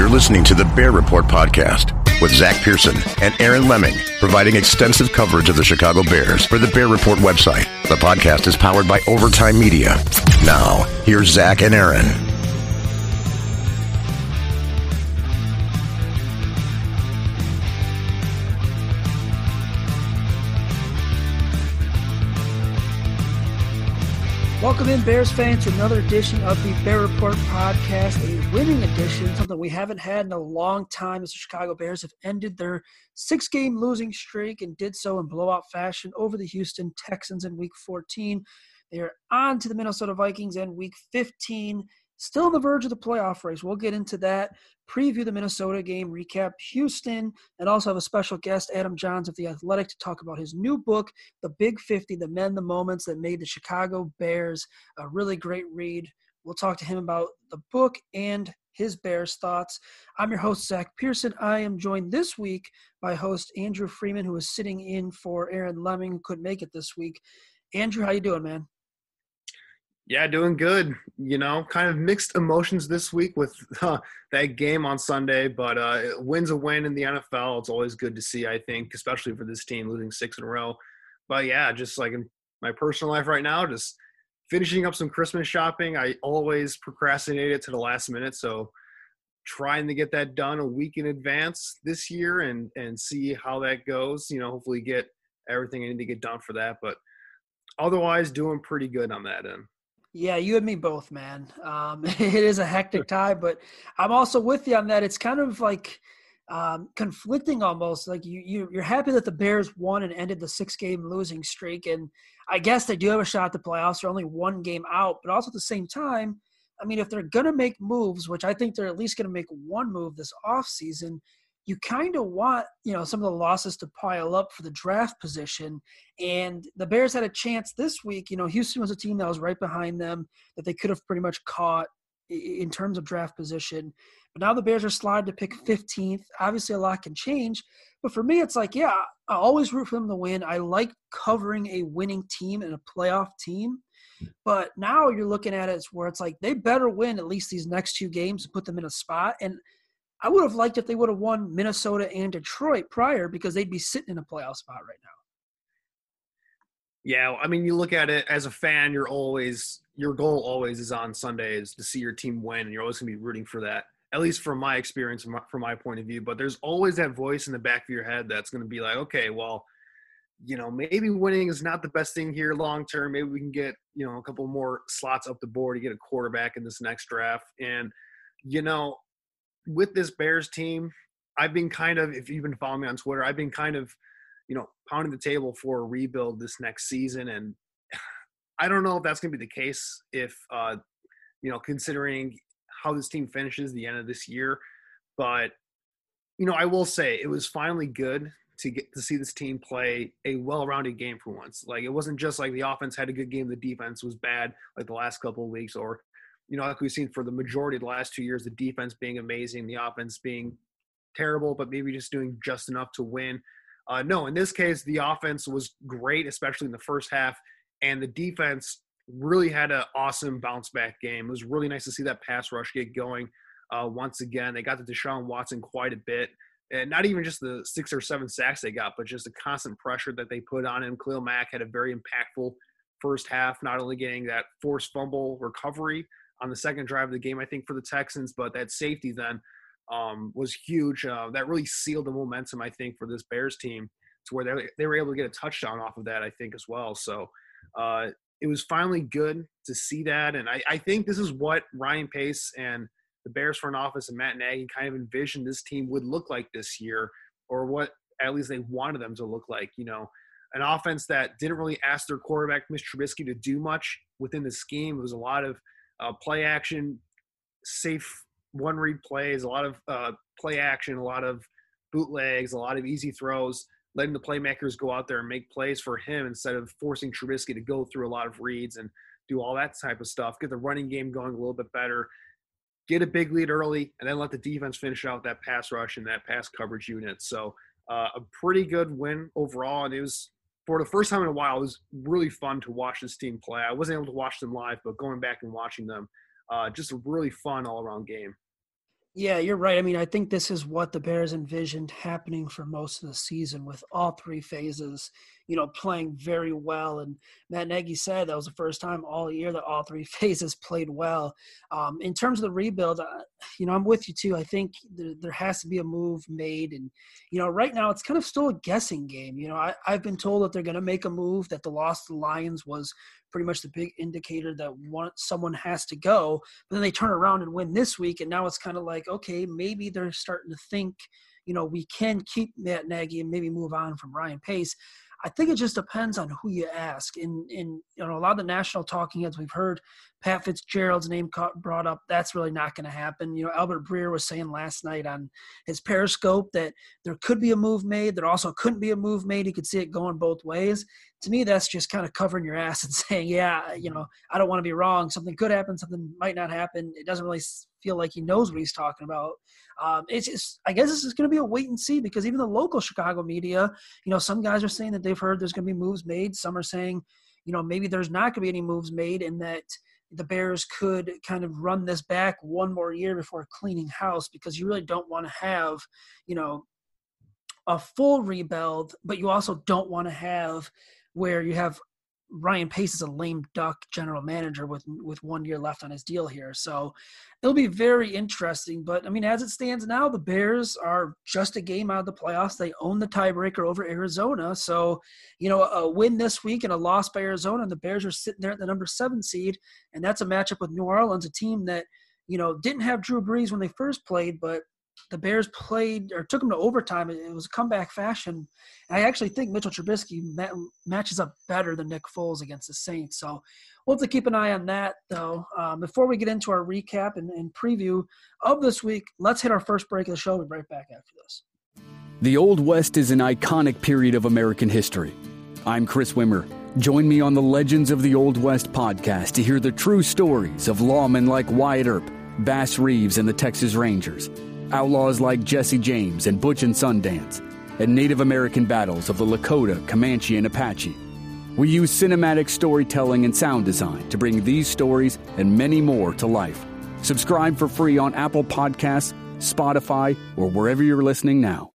You're listening to the Bear Report podcast with Zach Pearson and Aaron Leming, providing extensive coverage of the Chicago Bears for the Bear Report website. The podcast is powered by Overtime Media. Now, here's Zach and Aaron. Welcome in, Bears fans, to another edition of the Bear Report podcast, a winning edition, something we haven't had in a long time as the Chicago Bears have ended their six game losing streak and did so in blowout fashion over the Houston Texans in week 14. They are on to the Minnesota Vikings in week 15 still on the verge of the playoff race. We'll get into that, preview the Minnesota game, recap Houston, and also have a special guest, Adam Jahns of The Athletic, to talk about his new book, The Big 50 The Men, the Moments That Made the Chicago Bears. A really great read. We'll talk to him about the book and his Bears thoughts. I'm your host, Zach Pearson. I am joined this week by host Andrew Freeman, who is sitting in for Aaron Leming, who couldn't make it this week. Andrew, how you doing, man? Yeah, doing good. You know, kind of mixed emotions this week with uh, that game on Sunday, but uh, wins a win in the NFL. It's always good to see, I think, especially for this team losing six in a row. But yeah, just like in my personal life right now, just finishing up some Christmas shopping. I always procrastinate it to the last minute, so trying to get that done a week in advance this year and and see how that goes. You know, hopefully get everything I need to get done for that, but otherwise doing pretty good on that end. Yeah, you and me both, man. Um, it is a hectic time, but I'm also with you on that. It's kind of like um, conflicting almost. Like you, you, you're happy that the Bears won and ended the six-game losing streak, and I guess they do have a shot at the playoffs. They're only one game out, but also at the same time, I mean, if they're gonna make moves, which I think they're at least gonna make one move this offseason, you kind of want you know some of the losses to pile up for the draft position. And the bears had a chance this week you know houston was a team that was right behind them that they could have pretty much caught in terms of draft position. But now the bears are sliding to pick 15th obviously a lot can change but for me it's like yeah i always root for them to win. I like covering a winning team and a playoff team. But now you're looking at it where it's like they better win at least these next two games to put them in a spot. And I would have liked if they would have won Minnesota and Detroit prior because they'd be sitting in a playoff spot right now. Yeah, I mean, you look at it as a fan, you're always your goal always is on Sunday is to see your team win, and you're always gonna be rooting for that. At least from my experience, from my, from my point of view. But there's always that voice in the back of your head that's gonna be like, okay, well, you know, maybe winning is not the best thing here long term. Maybe we can get you know a couple more slots up the board to get a quarterback in this next draft, and you know, with this Bears team, I've been kind of, if you've been following me on Twitter, I've been kind of, you know, pounding the table for a rebuild this next season. And I don't know if that's going to be the case if, uh, you know, considering how this team finishes the end of this year. But, you know, I will say it was finally good to get to see this team play a well-rounded game for once. Like it wasn't just like the offense had a good game, the defense was bad like the last couple of weeks, or you know, like we've seen for the majority of the last two years, the defense being amazing, the offense being terrible, but maybe just doing just enough to win. Uh, no, in this case, the offense was great, especially in the first half, and the defense really had an awesome bounce back game. It was really nice to see that pass rush get going uh, once again. They got to Deshaun Watson quite a bit. And not even just the six or seven sacks they got, but just the constant pressure that they put on him. Khalil Mack had a very impactful first half, not only getting that forced fumble recovery on the second drive of the game, I think, for the Texans, but that safety then um, was huge. Uh, that really sealed the momentum, I think, for this Bears team to where they, they were able to get a touchdown off of that, I think, as well. So uh, it was finally good to see that. And I, I think this is what Ryan Pace and the Bears front office and Matt Nagy kind of envisioned this team would look like this year, or what at least they wanted them to look like. You know, an offense that didn't really ask their quarterback, Mitch Trubisky, to do much within the scheme. It was a lot of uh, play action, safe one read plays, a lot of uh, play action, a lot of bootlegs, a lot of easy throws, letting the playmakers go out there and make plays for him instead of forcing Trubisky to go through a lot of reads and do all that type of stuff. Get the running game going a little bit better. Get a big lead early, and then let the defense finish out that pass rush and that pass coverage unit. So, uh, a pretty good win overall. And it was for the first time in a while, it was really fun to watch this team play. I wasn't able to watch them live, but going back and watching them, uh, just a really fun all around game. Yeah, you're right. I mean, I think this is what the Bears envisioned happening for most of the season with all three phases, you know, playing very well. And Matt Nagy said that was the first time all year that all three phases played well. Um, in terms of the rebuild, uh, you know, I'm with you too. I think there, there, has to be a move made. And, you know, right now it's kind of still a guessing game. You know, I, I've been told that they're going to make a move, that the loss to the Lions was pretty much the big indicator that one someone has to go. But then they turn around and win this week, and now it's kind of like, okay, maybe they're starting to think, you know, we can keep Matt Nagy and maybe move on from Ryan Pace. I think it just depends on who you ask. And, and you know a lot of the national talking heads we've heard Pat Fitzgerald's name brought up. That's really not going to happen. You know, Albert Breer was saying last night on his Periscope that there could be a move made. There also couldn't be a move made. He could see it going both ways. To me, that's just kind of covering your ass and saying, yeah, you know, I don't want to be wrong. Something could happen. Something might not happen. It doesn't really feel like he knows what he's talking about. Um, it's just, I guess this is going to be a wait and see because even the local Chicago media, you know, some guys are saying that they've heard there's going to be moves made. Some are saying, you know, maybe there's not going to be any moves made and that – the Bears could kind of run this back one more year before cleaning house because you really don't want to have, you know, a full rebuild, but you also don't want to have where you have Ryan Pace is a lame duck general manager with with one year left on his deal here. So it'll be very interesting. But I mean, as it stands now, the Bears are just a game out of the playoffs. They own the tiebreaker over Arizona. So, you know, a win this week and a loss by Arizona, and the Bears are sitting there at the number seven seed, and that's a matchup with New Orleans, a team that you know didn't have Drew Brees when they first played, but the Bears played or took them to overtime. It was a comeback fashion. I actually think Mitchell Trubisky matches up better than Nick Foles against the Saints. So we'll have to keep an eye on that, though. Um, before we get into our recap and, and preview of this week, let's hit our first break of the show. We'll be right back after this. The Old West is an iconic period of American history. I'm Chris Wimmer. Join me on the Legends of the Old West podcast to hear the true stories of lawmen like Wyatt Earp, Bass Reeves, and the Texas Rangers outlaws like Jesse James and Butch and Sundance, and Native American battles of the Lakota, Comanche, and Apache. We use cinematic storytelling and sound design to bring these stories and many more to life. Subscribe for free on Apple Podcasts, Spotify, or wherever you're listening now.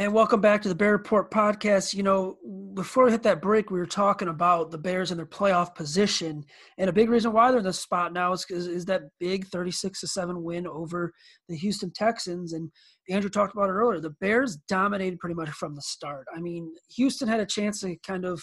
And welcome back to the Bear Report podcast. You know, before we hit that break, we were talking about the Bears and their playoff position, and a big reason why they're in this spot now is, is, is that big thirty-six to seven win over the Houston Texans. And Andrew talked about it earlier. The Bears dominated pretty much from the start. I mean, Houston had a chance to kind of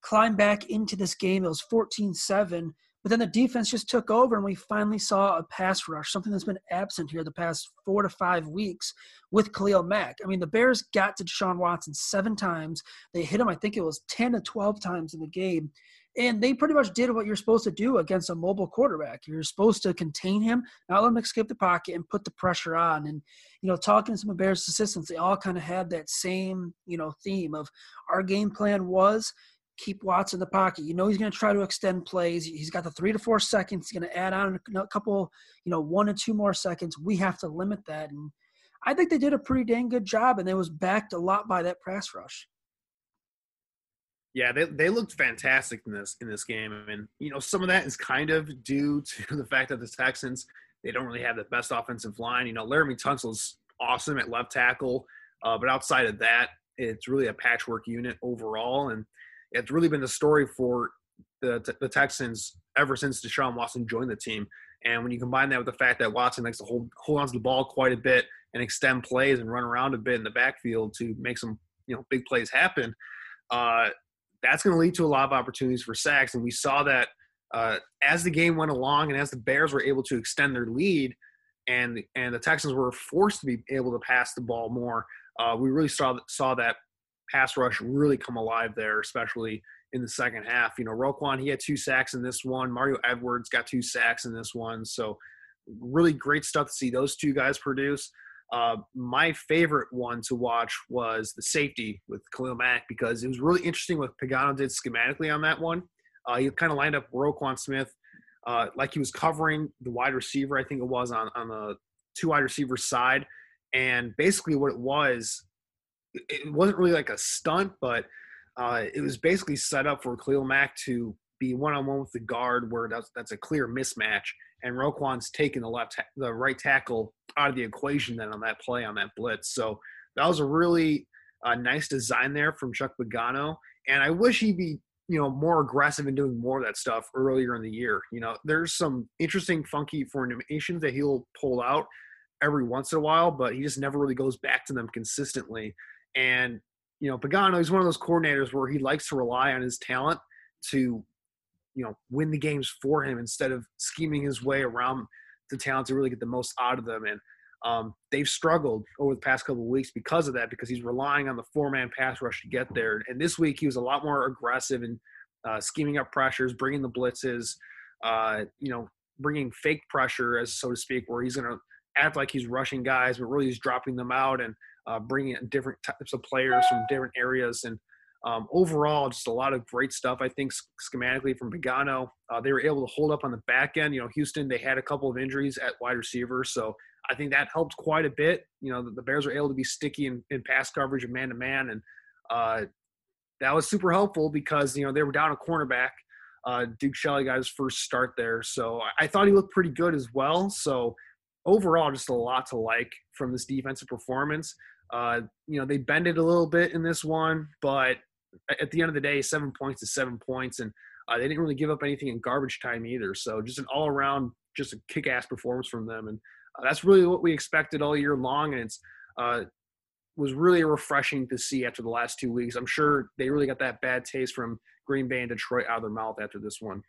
climb back into this game. It was 14-7 but then the defense just took over, and we finally saw a pass rush, something that's been absent here the past four to five weeks with Khalil Mack. I mean, the Bears got to Deshaun Watson seven times. They hit him, I think it was 10 to 12 times in the game. And they pretty much did what you're supposed to do against a mobile quarterback. You're supposed to contain him, not let him escape the pocket, and put the pressure on. And you know, talking to some of Bears assistants, they all kind of had that same you know theme of our game plan was keep Watts in the pocket. You know he's going to try to extend plays. He's got the three to four seconds. He's going to add on a couple, you know, one or two more seconds. We have to limit that. And I think they did a pretty dang good job, and it was backed a lot by that pass rush. Yeah, they, they looked fantastic in this in this game, and you know some of that is kind of due to the fact that the Texans they don't really have the best offensive line. You know, Laremy Tunsil's awesome at left tackle, uh, but outside of that, it's really a patchwork unit overall, and it's really been the story for the the Texans ever since Deshaun Watson joined the team. And when you combine that with the fact that Watson likes to hold hold on to the ball quite a bit and extend plays and run around a bit in the backfield to make some you know big plays happen, uh, that's going to lead to a lot of opportunities for sacks. And we saw that uh, as the game went along and as the Bears were able to extend their lead and and the Texans were forced to be able to pass the ball more, uh, we really saw saw that pass rush really come alive there, especially in the second half. You know, Roquan, he had two sacks in this one. Mario Edwards got two sacks in this one. So really great stuff to see those two guys produce. Uh, my favorite one to watch was the safety with Khalil Mack because it was really interesting what Pagano did schematically on that one. Uh, he kind of lined up Roquan Smith uh, like he was covering the wide receiver, I think it was on, on the two wide receiver side. And basically, what it was, it wasn't really like a stunt, but uh, it was basically set up for Khalil Mack to be one on one with the guard, where that's that's a clear mismatch and Roquan's taking the left, the right tackle out of the equation then on that play on that blitz. So that was a really uh, nice design there from Chuck Pagano, and I wish he'd be you know more aggressive in doing more of that stuff earlier in the year. You know, there's some interesting, funky formations that he'll pull out every once in a while, but he just never really goes back to them consistently. And you know, Pagano is one of those coordinators where he likes to rely on his talent to you know win the games for him instead of scheming his way around the talent to really get the most out of them. And um, they've struggled over the past couple of weeks because of that, because he's relying on the four-man pass rush to get there. And this week he was a lot more aggressive and uh, scheming up pressures, bringing the blitzes, uh, you know, bringing fake pressure, as so to speak, where he's going to act like he's rushing guys, but really he's dropping them out and uh, bringing in different types of players from different areas. And um, overall, just a lot of great stuff. I think schematically from Pagano, uh, they were able to hold up on the back end. You know, Houston they had a couple of injuries at wide receiver, so I think that helped quite a bit. You know, the, the Bears were able to be sticky in, in pass coverage and man to man, and uh, that was super helpful because you know they were down a cornerback. Uh, Duke Shelley got his first start there, so I, I thought he looked pretty good as well. So overall, just a lot to like from this defensive performance. Uh, you know, they bended a little bit in this one, but at the end of the day, seven points is seven points, and uh, they didn't really give up anything in garbage time either. So just an all around, just a kick ass performance from them, and uh, that's really what we expected all year long. And it's uh, was really refreshing to see after the last two weeks. I'm sure they really got that bad taste from Green Bay and Detroit out of their mouth after this one.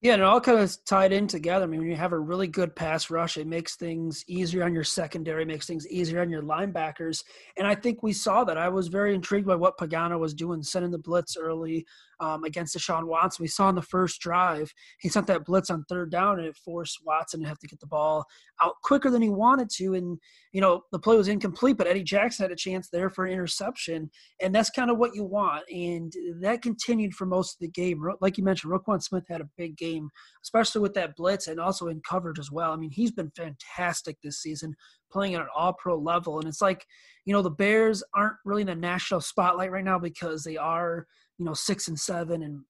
Yeah, and it all kind of tied in together. I mean, when you have a really good pass rush, it makes things easier on your secondary, makes things easier on your linebackers. And I think we saw that. I was very intrigued by what Pagano was doing, sending the blitz early um, against Deshaun Watson. We saw in the first drive, he sent that blitz on third down, and it forced Watson to have to get the ball out quicker than he wanted to. And, you know, the play was incomplete, but Eddie Jackson had a chance there for an interception. And that's kind of what you want. And that continued for most of the game. Like you mentioned, Roquan Smith had a big game especially with that blitz and also in coverage as well. I mean, he's been fantastic this season, playing at an all pro level. And it's like, you know, the Bears aren't really in the national spotlight right now because they are, you know, six and seven and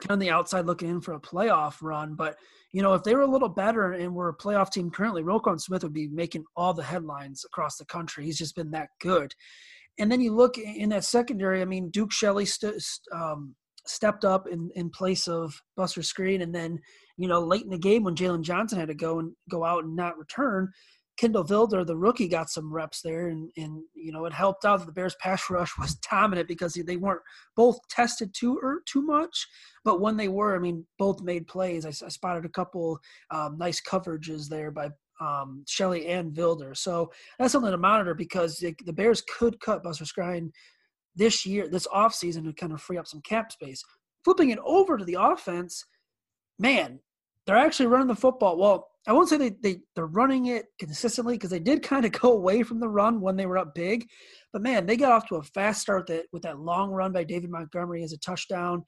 kind of the outside looking in for a playoff run. But, you know, if they were a little better and were a playoff team currently, Roquan Smith would be making all the headlines across the country. He's just been that good. And then you look in that secondary, I mean, Duke Shelley st- um, stepped up in, in place of Buster Skrine, And then, you know, late in the game when Jaylon Johnson had to go and go out and not return, Kindle Vildor, the rookie, got some reps there, and and you know it helped out that the Bears' pass rush was dominant because they weren't both tested too or er, too much, but when they were, I mean, both made plays. I, I spotted a couple um, nice coverages there by um, Shelley and Vildor, so that's something to monitor because the, the Bears could cut Buster Skrine this year, this offseason to kind of free up some cap space. flipping it over to the offense, man, they're actually running the football. Well, I won't say they, they, they're running it consistently because they did kind of go away from the run when they were up big. But man, they got off to a fast start that with that long run by David Montgomery as a touchdown.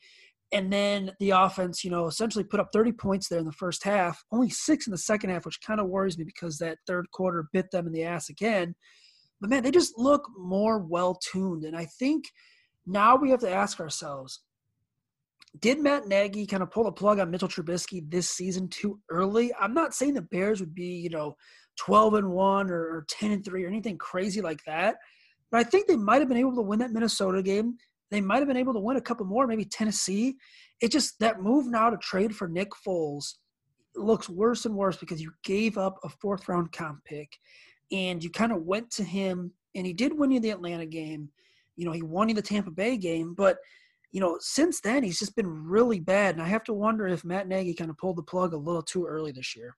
And then the offense, you know, essentially put up 30 points there in the first half, only six in the second half, which kind of worries me because that third quarter bit them in the ass again. But man, they just look more well tuned. And I think now we have to ask ourselves did Matt Nagy kind of pull the plug on Mitchell Trubisky this season too early? I'm not saying the Bears would be, you know, 12 and 1 or 10 and 3 or anything crazy like that. But I think they might have been able to win that Minnesota game. They might have been able to win a couple more, maybe Tennessee. It just that move now to trade for Nick Foles looks worse and worse because you gave up a fourth round comp pick and you kind of went to him and he did win you the Atlanta game. You know, he won you the Tampa Bay game, but you know, since then he's just been really bad. And I have to wonder if Matt Nagy kind of pulled the plug a little too early this year.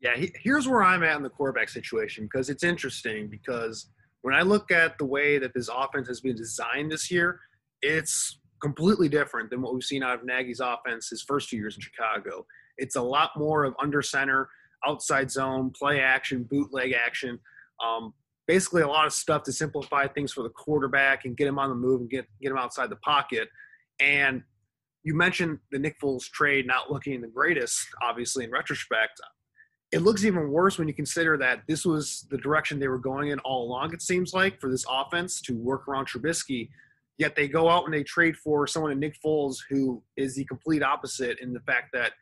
Yeah, here's where I'm at in the quarterback situation because it's interesting because when I look at the way that this offense has been designed this year, it's completely different than what we've seen out of Nagy's offense his first two years in Chicago. It's a lot more of under center, outside zone, play action, bootleg action. Um, basically, a lot of stuff to simplify things for the quarterback and get him on the move and get get him outside the pocket. And you mentioned the Nick Foles trade not looking the greatest, obviously in retrospect it looks even worse when you consider that this was the direction they were going in all along, it seems like, for this offense to work around Trubisky. Yet they go out and they trade for someone in Nick Foles who is the complete opposite in the fact that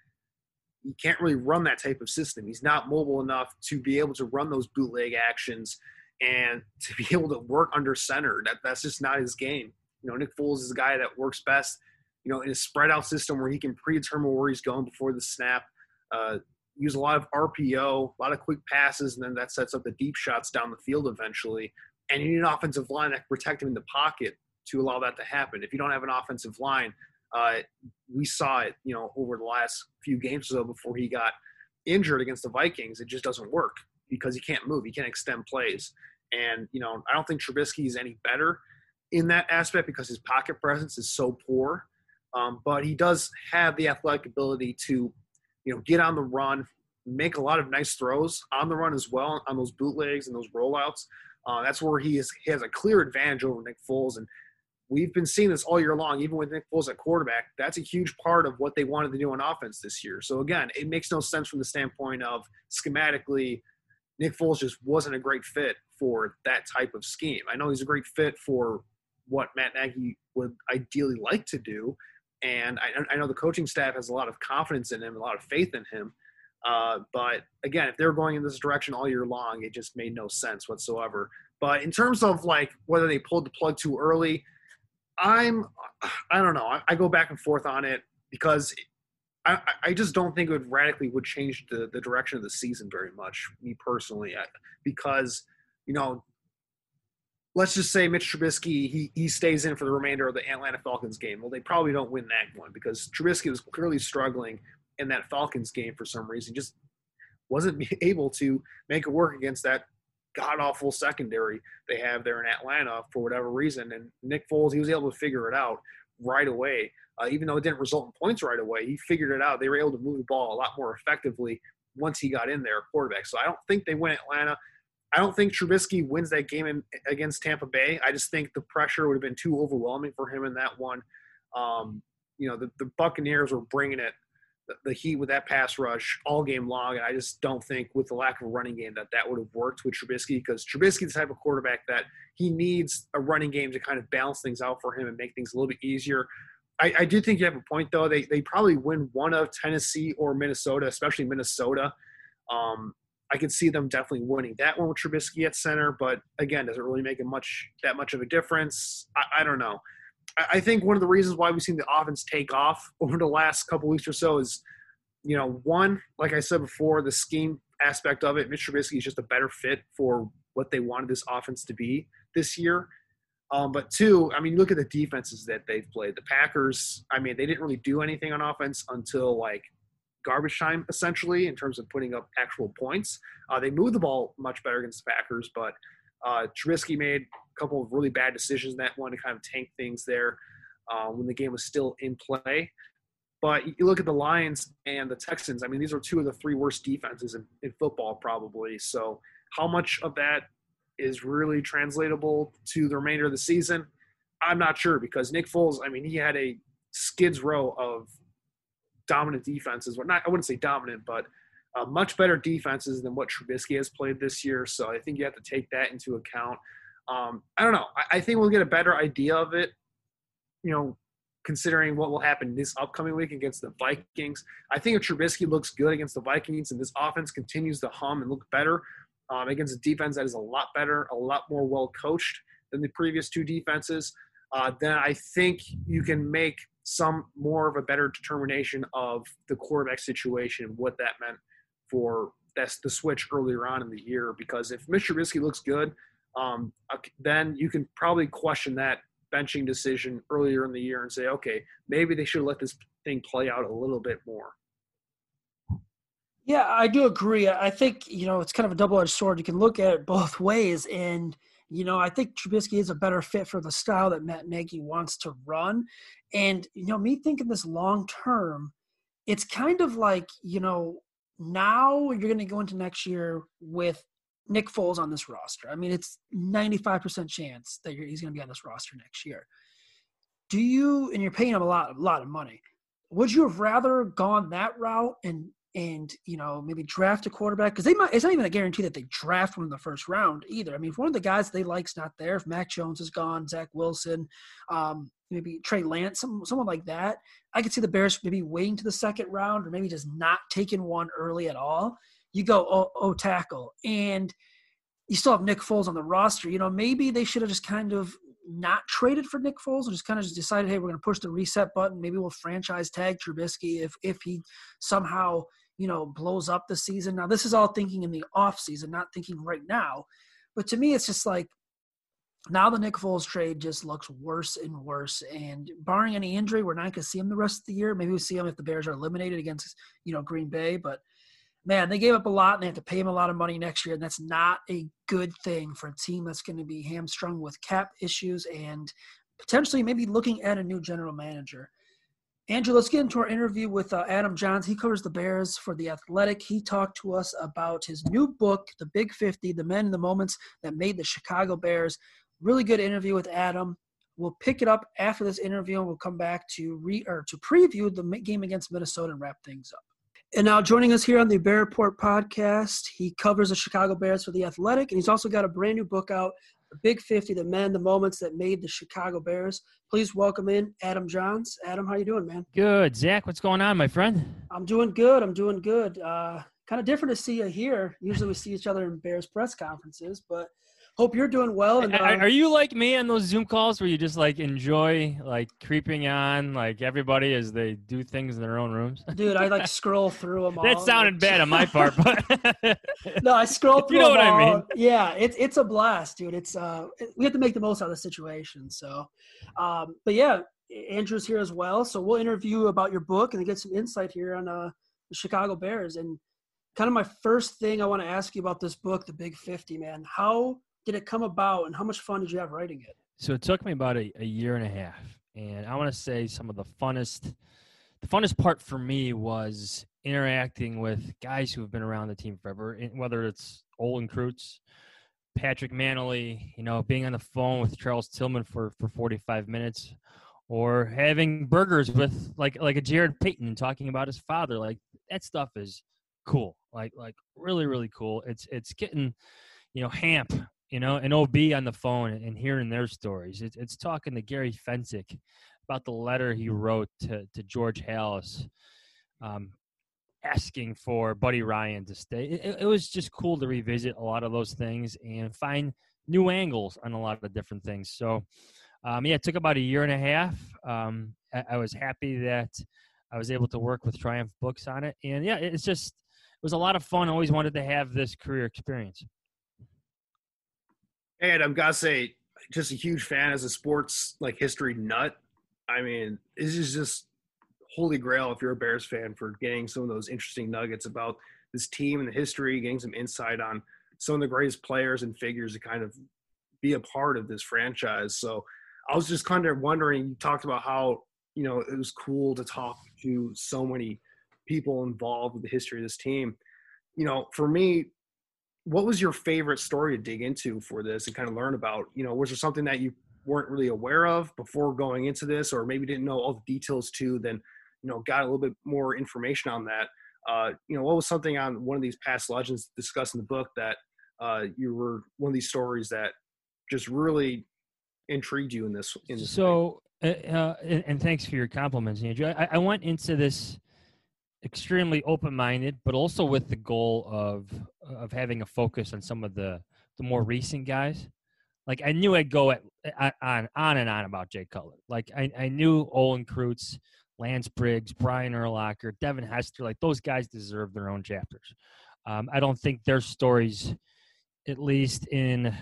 he can't really run that type of system. He's not mobile enough to be able to run those bootleg actions and to be able to work under center. That that's just not his game. You know, Nick Foles is a guy that works best, you know, in a spread out system where he can predetermine where he's going before the snap. Uh, use a lot of RPO, a lot of quick passes, and then that sets up the deep shots down the field eventually. And you need an offensive line that can protect him in the pocket to allow that to happen. If you don't have an offensive line, uh, we saw it, you know, over the last few games or so before he got injured against the Vikings. It just doesn't work because he can't move. He can't extend plays. And, you know, I don't think Trubisky is any better in that aspect because his pocket presence is so poor. Um, but he does have the athletic ability to you know, get on the run, make a lot of nice throws on the run as well on those bootlegs and those rollouts. Uh, that's where he is he has a clear advantage over Nick Foles, and we've been seeing this all year long. Even with Nick Foles at quarterback, that's a huge part of what they wanted to do on offense this year. So again, it makes no sense from the standpoint of schematically, Nick Foles just wasn't a great fit for that type of scheme. I know he's a great fit for what Matt Nagy would ideally like to do, and I, I, know the coaching staff has a lot of confidence in him, a lot of faith in him. Uh, but again, if they were going in this direction all year long, it just made no sense whatsoever. But in terms of like whether they pulled the plug too early, I'm I don't know. I, I go back and forth on it because I, I just don't think it would radically would change the, the direction of the season very much, me personally, because you know let's just say Mitch Trubisky he he stays in for the remainder of the Atlanta Falcons game. Well, they probably don't win that one because Trubisky was clearly struggling in that Falcons game for some reason. Just wasn't able to make it work against that god awful secondary they have there in Atlanta for whatever reason. And Nick Foles he was able to figure it out right away. Uh, even though it didn't result in points right away, he figured it out. They were able to move the ball a lot more effectively once he got in there, quarterback. So I don't think they win Atlanta. I don't think Trubisky wins that game in, against Tampa Bay. I just think the pressure would have been too overwhelming for him in that one. Um, you know, the, the Buccaneers were bringing it, the, the, Heat with that pass rush all game long, and I just don't think with the lack of a running game that that would have worked with Trubisky because Trubisky's the type of quarterback that he needs a running game to kind of balance things out for him and make things a little bit easier. I, I do think you have a point though. They they probably win one of Tennessee or Minnesota, especially Minnesota. Um, I could see them definitely winning that one with Trubisky at center, but again, does it really make a much that much of a difference? I, I don't know. I, I, think one of the reasons why we've seen the offense take off over the last couple weeks or so is, you know, one, like I said before, the scheme aspect of it. Mitch Trubisky is just a better fit for what they wanted this offense to be this year. Um, but two, I mean, look at the defenses that they've played. The Packers, I mean, they didn't really do anything on offense until like garbage time essentially in terms of putting up actual points. Uh, they moved the ball much better against the Packers, but uh, Trubisky made a couple of really bad decisions in that one to kind of tank things there. uh, when the game was still in play. But you look at the Lions and the Texans. I mean, these are two of the three worst defenses in, in football, probably. So, how much of that is really translatable to the remainder of the season? I'm not sure because Nick Foles. I mean, he had a skids row of dominant defenses. Well, not I wouldn't say dominant, but uh, much better defenses than what Trubisky has played this year. So I think you have to take that into account. Um, I don't know. I, I, think we'll get a better idea of it. You know, considering what will happen this upcoming week against the Vikings. I think if Trubisky looks good against the Vikings and this offense continues to hum and look better um, against a defense that is a lot better, a lot more well coached than the previous two defenses, uh, then I think you can make some more of a better determination of the quarterback situation, and what that meant for that's the switch earlier on in the year. Because if Mitch Trubisky looks good, um, then you can probably question that benching decision earlier in the year and say, okay, maybe they should let this thing play out a little bit more. Yeah, I do agree. I think, you know, it's kind of a double edged sword. You can look at it both ways. And, you know, I think Trubisky is a better fit for the style that Matt Nagy wants to run. And, you know, me thinking this long term, it's kind of like, you know, now you're going to go into next year with Nick Foles on this roster. I mean, it's 95% chance that he's going to be on this roster next year. Do you, and you're paying him a lot, a lot of money. Would you have rather gone that route and and you know maybe draft a quarterback because they might it's not even a guarantee that they draft one in the first round either. I mean if one of the guys they like's not there if mac jones is gone zach wilson um, maybe trey lance some, someone like that i could see the bears maybe waiting to the second round or maybe just not taking one early at all. You go oh, oh tackle and you still have nick foles on the roster. You know maybe they should have just kind of not traded for Nick Foles and just kind of just decided, hey, we're going to push the reset button. Maybe we'll franchise tag Trubisky if if he somehow you know blows up the season. Now this is all thinking in the off season, not thinking right now. But to me, it's just like now the Nick Foles trade just looks worse and worse. And barring any injury, we're not going to see him the rest of the year. Maybe we see him if the Bears are eliminated against you know Green Bay, but man, they gave up a lot and they have to pay him a lot of money next year. And that's not a good thing for a team that's going to be hamstrung with cap issues and potentially maybe looking at a new general manager. Andrew, let's get into our interview with uh, Adam Jahns. He covers the Bears for The Athletic. He talked to us about his new book, The Big 50 The Men and the Moments That Made the Chicago Bears. Really good interview with Adam. We'll pick it up after this interview and we'll come back to re or to preview the game against Minnesota and wrap things up. And now joining us here on the Bear Report podcast, he covers the Chicago Bears for The Athletic, and he's also got a brand new book out, The Big 50, The Men, The Moments That Made the Chicago Bears. Please welcome in Adam Jahns. Adam, how you doing, man? Good. Zach, what's going on, my friend? I'm doing good. I'm doing good. Uh, kind of different to see you here. Usually we see each other in Bears press conferences, but – hope you're doing well. And, uh, are you like me on those Zoom calls where you just like enjoy like creeping on like everybody as they do things in their own rooms? Dude, I like scroll through them. that sounded bad on my part, but no, I scroll through. You know what all. I mean? Yeah, it's it's a blast, dude. It's uh, we have to make the most out of the situation. So, um, but yeah, Andrew's here as well, so we'll interview about your book and get some insight here on uh, the Chicago Bears and. Kind of my first thing I want to ask you about this book, The Big 50, man. How did it come about and how much fun did you have writing it? So it took me about a, a year and a half. And I want to say some of the funnest the funnest part for me was interacting with guys who have been around the team forever, whether it's Olin Kreutz, Patrick Mannelly, you know, being on the phone with Charles Tillman for, for 45 minutes, or having burgers with like like a Jarrett Payton talking about his father. Like that stuff is cool. Like like really really cool. It's it's getting you know Hamp you know, an OB on the phone and hearing their stories. It's, it's talking to Gary Fencik about the letter he wrote to, to George Halas, um, asking for Buddy Ryan to stay. It, it, was just cool to revisit a lot of those things and find new angles on a lot of different things. So, um, yeah, it took about a year and a half. Um, I, I was happy that I was able to work with Triumph Books on it. And yeah, it's just, it was a lot of fun. I always wanted to have this career experience. And I'm gotta say, just a huge fan as a sports like history nut. I mean, this is just holy grail if you're a Bears fan for getting some of those interesting nuggets about this team and the history, getting some insight on some of the greatest players and figures to kind of be a part of this franchise. So I was just kind of wondering. You talked about how you know it was cool to talk to so many people involved with the history of this team. You know, for me, what was your favorite story to dig into for this and kind of learn about? You know, was there something that you weren't really aware of before going into this, or maybe didn't know all the details too? Then, you know, got a little bit more information on that. Uh, you know, what was something on one of these past legends discussed in the book that uh, you were one of these stories that just really intrigued you in this? In this so, uh, uh, and, and, thanks for your compliments, Andrew. I, I went into this extremely open-minded, but also with the goal of of having a focus on some of the the more recent guys. Like I knew I'd go at, on on and on about Jay Cutler. Like I, I knew Olin Kreutz, Lance Briggs, Brian Urlacher, Devin Hester. Like those guys deserve their own chapters. Um, I don't think their stories, at least in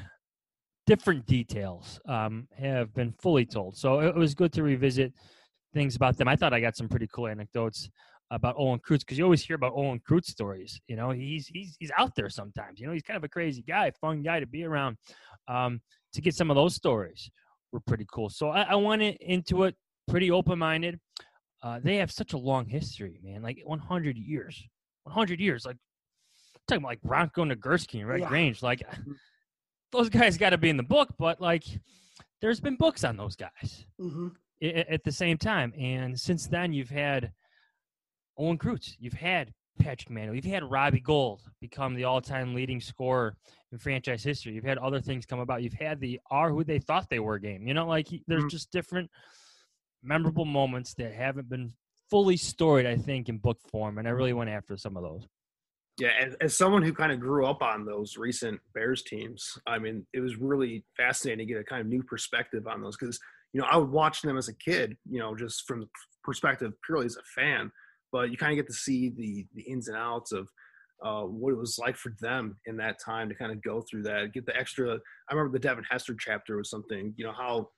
different details, um, have been fully told. So it was good to revisit things about them. I thought I got some pretty cool anecdotes about Olin Kreutz because you always hear about Olin Kreutz stories. You know, he's he's he's out there sometimes. You know, he's kind of a crazy guy, fun guy to be around. Um, to get some of those stories were pretty cool. So I, I went into it pretty open minded. Uh, they have such a long history, man. Like 100 years, 100 years. Like talking about like Bronco Nagurski and Red yeah. Grange. Like mm-hmm. those guys got to be in the book, but like there's been books on those guys mm-hmm. at the same time. And since then, you've had Olin Kreutz, you've had Patrick Mannelly, you've had Robbie Gould become the all-time leading scorer in franchise history. You've had other things come about. You've had the are who they thought they were game. You know, like there's mm-hmm. just different memorable moments that haven't been fully storied, I think, in book form. And I really went after some of those. Yeah, as, as someone who kind of grew up on those recent Bears teams, I mean, it was really fascinating to get a kind of new perspective on those because, you know, I would watch them as a kid, you know, just from the perspective purely as a fan, but you kind of get to see the the ins and outs of uh, what it was like for them in that time to kind of go through that, get the extra. I remember the Devin Hester chapter was something, you know, how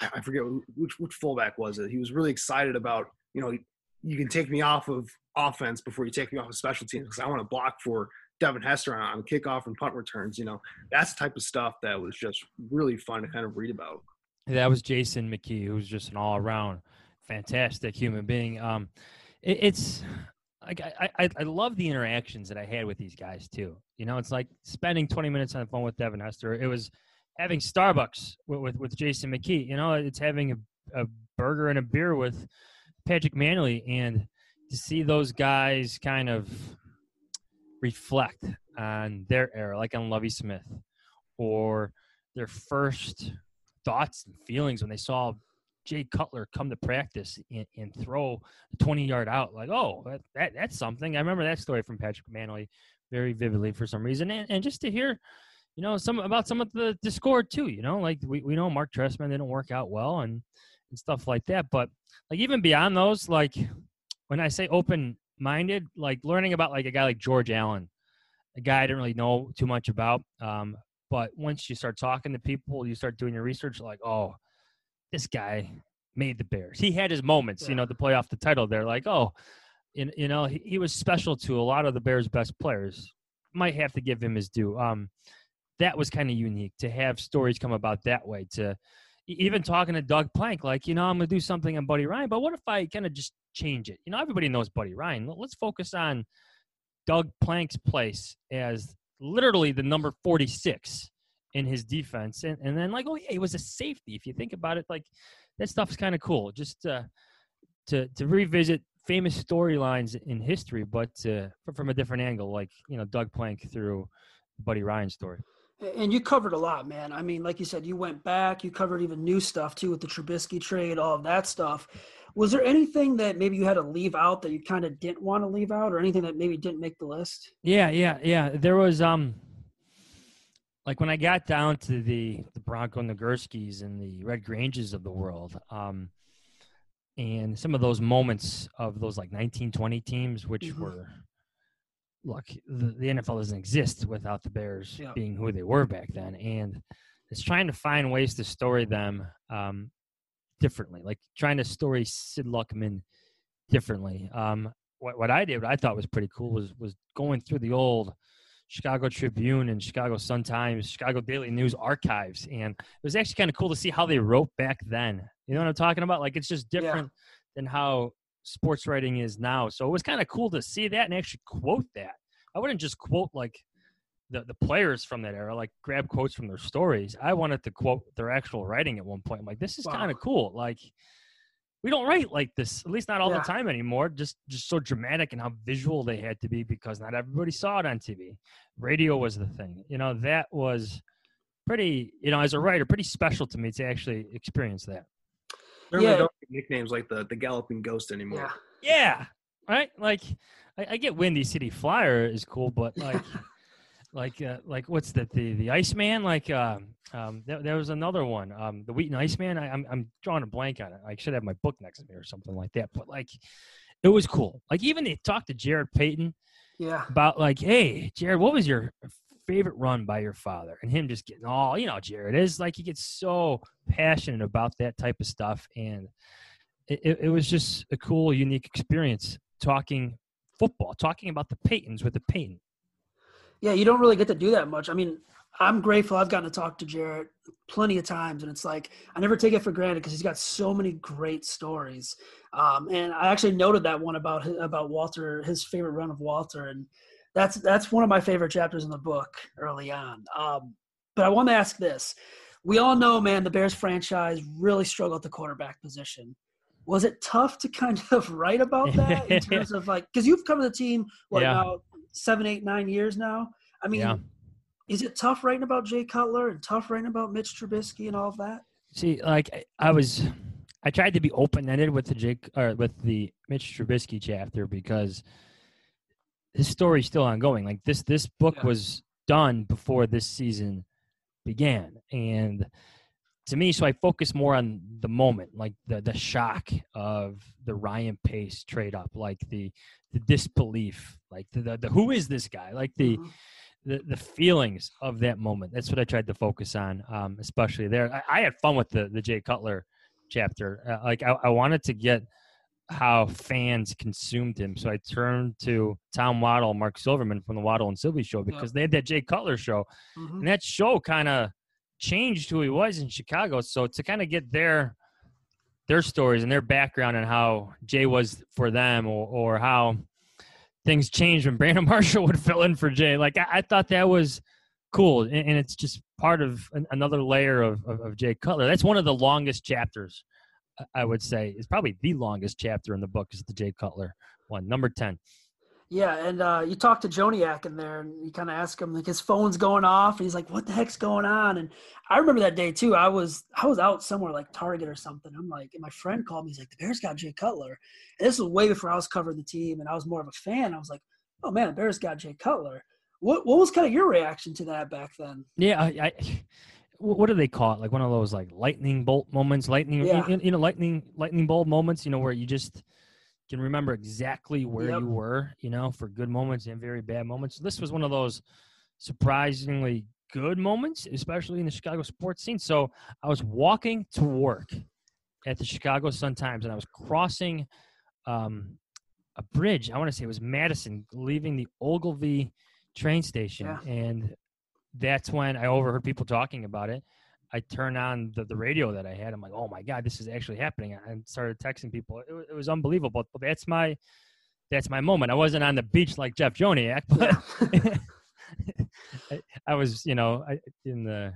I forget which which fullback was it. He was really excited about, you know, you can take me off of offense before you take me off of special teams because I want to block for Devin Hester on, on kickoff and punt returns. You know, that's the type of stuff that was just really fun to kind of read about. That was Jason McKie, who's just an all around fantastic human being. Um, it, it's like I, I, I love the interactions that I had with these guys too. You know, it's like spending 20 minutes on the phone with Devin Hester. It was having Starbucks with, with, with Jason McKie. You know, it's having a, a burger and a beer with Patrick Mannelly, and to see those guys kind of reflect on their era, like on Lovie Smith, or their first thoughts and feelings when they saw Jay Cutler come to practice and, and throw a 20 yard out. Like, oh, that, that, that's something. I remember that story from Patrick Mannelly very vividly for some reason. And, and just to hear you know, some about some of the discord too. You know, like we, we know Marc Trestman didn't work out well and and stuff like that. But like even beyond those, like when I say open minded, like learning about like a guy like George Allen, a guy I didn't really know too much about. Um, but once you start talking to people, you start doing your research, like, oh, this guy made the Bears. He had his moments, yeah. you know, to play off the title there. Like, oh, you, you know, he, he was special to a lot of the Bears' best players. Might have to give him his due. Um, that was kind of unique to have stories come about that way. To even talking to Doug Plank, like, you know, I'm going to do something on Buddy Ryan, but what if I kind of just change it? You know, everybody knows Buddy Ryan. Let's focus on Doug Plank's place as literally the number 46 in his defense. And, and then, like, oh, yeah, he was a safety. If you think about it, like, that stuff's kind of cool. Just uh, to, to revisit famous storylines in history, but uh, from a different angle, like, you know, Doug Plank through Buddy Ryan story. And you covered a lot, man. I mean, like you said, you went back, you covered even new stuff too with the Trubisky trade, all of that stuff. Was there anything that maybe you had to leave out that you kind of didn't want to leave out or anything that maybe didn't make the list? Yeah, yeah, yeah. There was um like when I got down to the the Bronco Nagurskis and the Red Granges of the world, um and some of those moments of those like 1920 teams which mm-hmm. were look, the, the NFL doesn't exist without the Bears yeah. being who they were back then, and it's trying to find ways to story them um, differently, like trying to story Sid Luckman differently. Um, what what I did, what I thought was pretty cool, was was going through the old Chicago Tribune and Chicago Sun Times, Chicago Daily News archives, and it was actually kind of cool to see how they wrote back then. You know what I'm talking about? Like it's just different yeah. than how sports writing is now. So it was kind of cool to see that and actually quote that. I wouldn't just quote like the, the players from that era, like grab quotes from their stories. I wanted to quote their actual writing at one point. I'm like, this is wow. kind of cool. Like we don't write like this, at least not all yeah. the time anymore. Just just so dramatic and how visual they had to be because not everybody saw it on TV. Radio was the thing. You know, that was pretty, you know, as a writer, pretty special to me to actually experience that. Certainly yeah. don't nicknames like the the Galloping Ghost anymore. Yeah. yeah. Right? Like I, I get Windy City Flyer is cool, but like like uh, like what's that the the Iceman? Like um um there, there was another one um the Wheaton Iceman. I, I'm I'm drawing a blank on it. I should have my book next to me or something like that but like it was cool. Like even they talked to Jarrett Payton yeah. about like hey Jarrett what was your favorite run by your father? And him just getting all you know Jarrett is like he gets so passionate about that type of stuff and it, it was just a cool unique experience talking football talking about the Paytons with the Payton yeah, you don't really get to do that much. I mean, I'm grateful I've gotten to talk to Jarrett plenty of times, and it's like I never take it for granted because he's got so many great stories. Um, and I actually noted that one about about Walter, his favorite run of Walter, and that's that's one of my favorite chapters in the book early on. Um, but I want to ask this: We all know, man, the Bears franchise really struggled at the quarterback position. Was it tough to kind of write about that in terms of like because you've come to the team what yeah. about seven, eight, nine years now. I mean, yeah. is it tough writing about Jay Cutler and tough writing about Mitch Trubisky and all of that? See, like I was, I tried to be open ended with the Jake or with the Mitch Trubisky chapter because his story's still ongoing. Like this, this book yeah. was done before this season began, and to me, so I focus more on the moment, like the the shock of the Ryan Pace trade up, like the the disbelief, like the, the, the who is this guy, like the, mm-hmm. the the feelings of that moment. That's what I tried to focus on, um, especially there. I, I, had fun with the the Jay Cutler chapter. Uh, like I, I wanted to get how fans consumed him. So I turned to Tom Waddle, Marc Silverman from the Waddle and Silvy show because they had that Jay Cutler show. Mm-hmm. And that show kind of changed who he was in Chicago. So to kind of get their their stories and their background and how Jay was for them or, or how things changed when Brandon Marshall would fill in for Jay. Like I, I thought that was cool. And, and, it's just part of an, another layer of, of, of, Jay Cutler. That's one of the longest chapters, I would say. It's probably the longest chapter in the book is the Jay Cutler one, number 10. Yeah, and uh, you talk to Joniak in there, and you kind of ask him like his phone's going off, and he's like, "What the heck's going on?" And I remember that day too. I was I was out somewhere like Target or something. I'm like, and my friend called me. He's like, "The Bears got Jay Cutler," and this was way before I was covering the team, and I was more of a fan. I was like, "Oh man, the Bears got Jay Cutler." What what was kind of your reaction to that back then? Yeah, I, I what do they call it? Like one of those like lightning bolt moments, lightning, yeah. you, you know, lightning lightning bolt moments. You know, where you just can remember exactly where yep. you were, you know, for good moments and very bad moments. This was one of those surprisingly good moments, especially in the Chicago sports scene. So I was walking to work at the Chicago Sun Times and I was crossing um, a bridge. I want to say it was Madison, leaving the Ogilvie train station. Yeah. And that's when I overheard people talking about it. I turned on the, the radio that I had. I'm like, oh my god, this is actually happening. I started texting people. It, it was unbelievable. But that's my that's my moment. I wasn't on the beach like Jeff Joniak, but I, I, was, you know, I, in the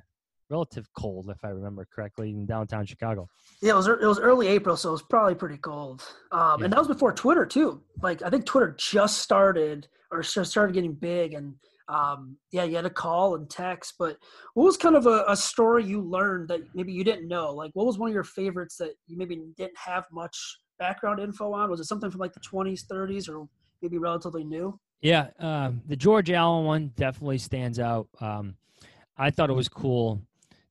relative cold, if I remember correctly, in downtown Chicago. Yeah, it was it was early April, so it was probably pretty cold. Um, yeah. And that was before Twitter too. Like I think Twitter just started or started getting big, and um, yeah, you had to call and text. But what was kind of a, a, story you learned that maybe you didn't know? Like, what was one of your favorites that you maybe didn't have much background info on? Was it something from like the 20s, 30s, or maybe relatively new? Yeah, um, the George Allen one definitely stands out. Um, I thought it was cool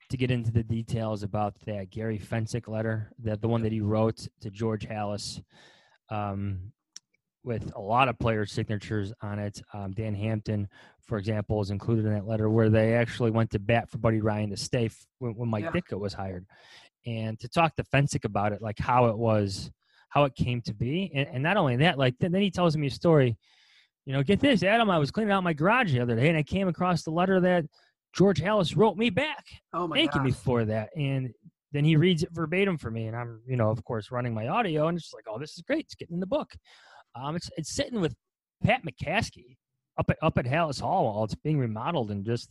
to get into the details about that Gary Fencik letter, that the one that he wrote to George Halas. Um, with a lot of player signatures on it. Um, Dan Hampton, for example, is included in that letter where they actually went to bat for Buddy Ryan to stay f- when, when, Mike yeah. Ditka was hired, and to talk to Fencik about it, like how it was, how it came to be, and, and not only that, like then, then he tells me a story you know, get this, Adam. I was cleaning out my garage the other day, and I came across the letter that George Halas wrote me back, Oh my thanking god. me for that. And then he reads it verbatim for me, and I'm, you know, of course, running my audio, and it's just like, oh, this is great. It's getting in the book. Um, it's it's sitting with Pat McCaskey up at up at Halas Hall while it's being remodeled, and just